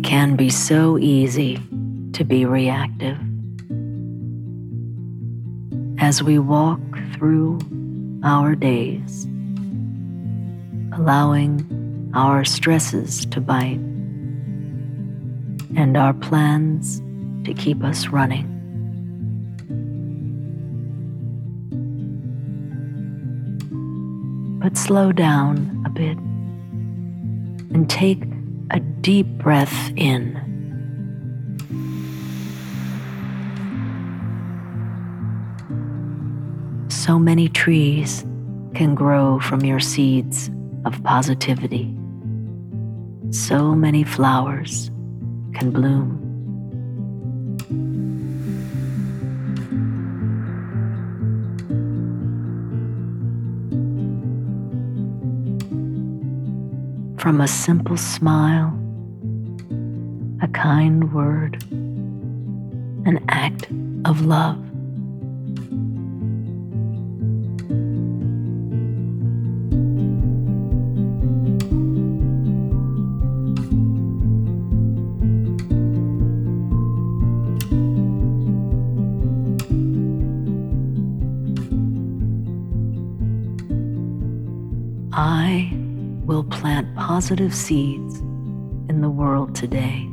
It can be so easy to be reactive. As we walk through our days, allowing our stresses to bite and our plans to keep us running. But slow down a bit and take a deep breath in. So many trees can grow from your seeds of positivity. So many flowers can bloom. From a simple smile, a kind word, an act of love. Positive seeds in the world today.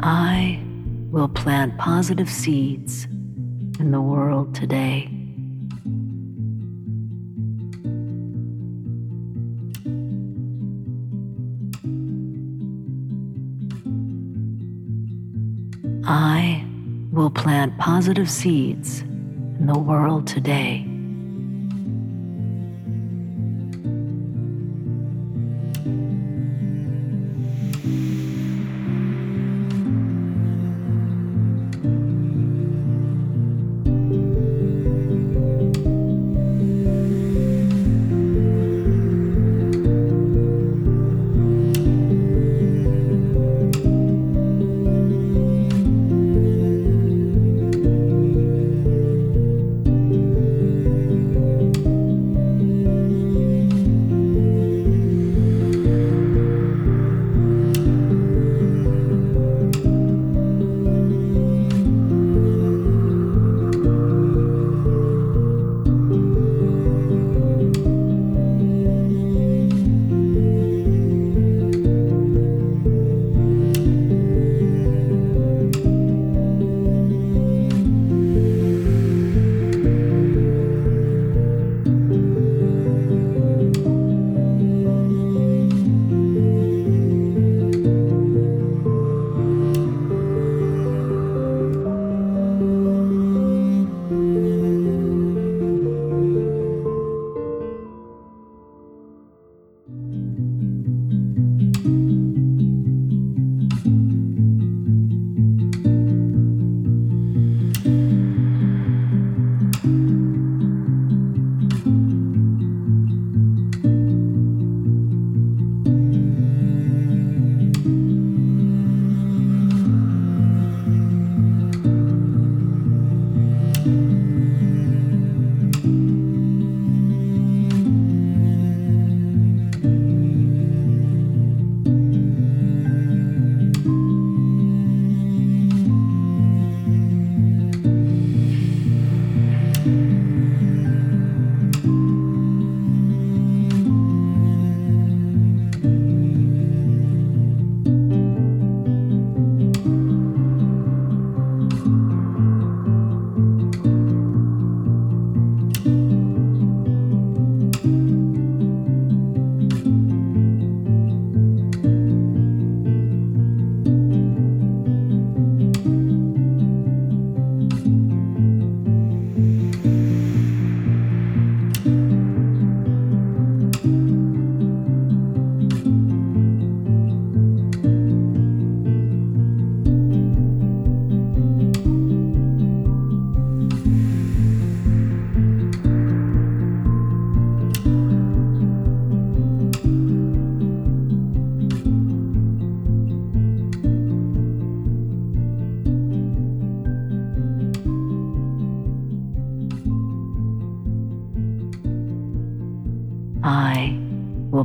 I will plant positive seeds in the world today. Plant positive seeds in the world today.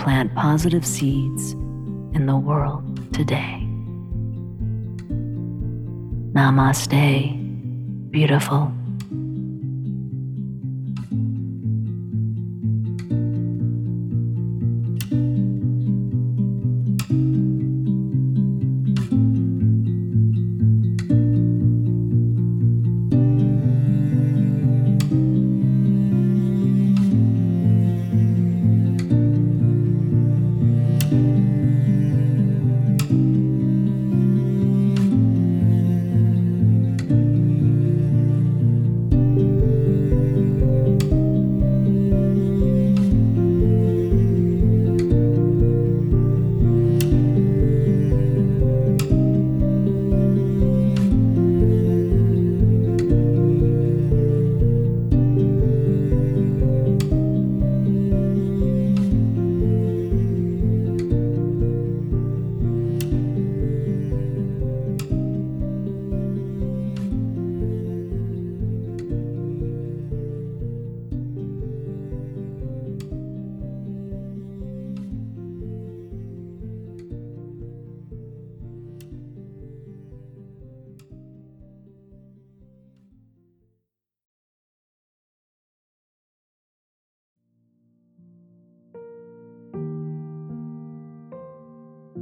Plant positive seeds in the world today. Namaste, beautiful.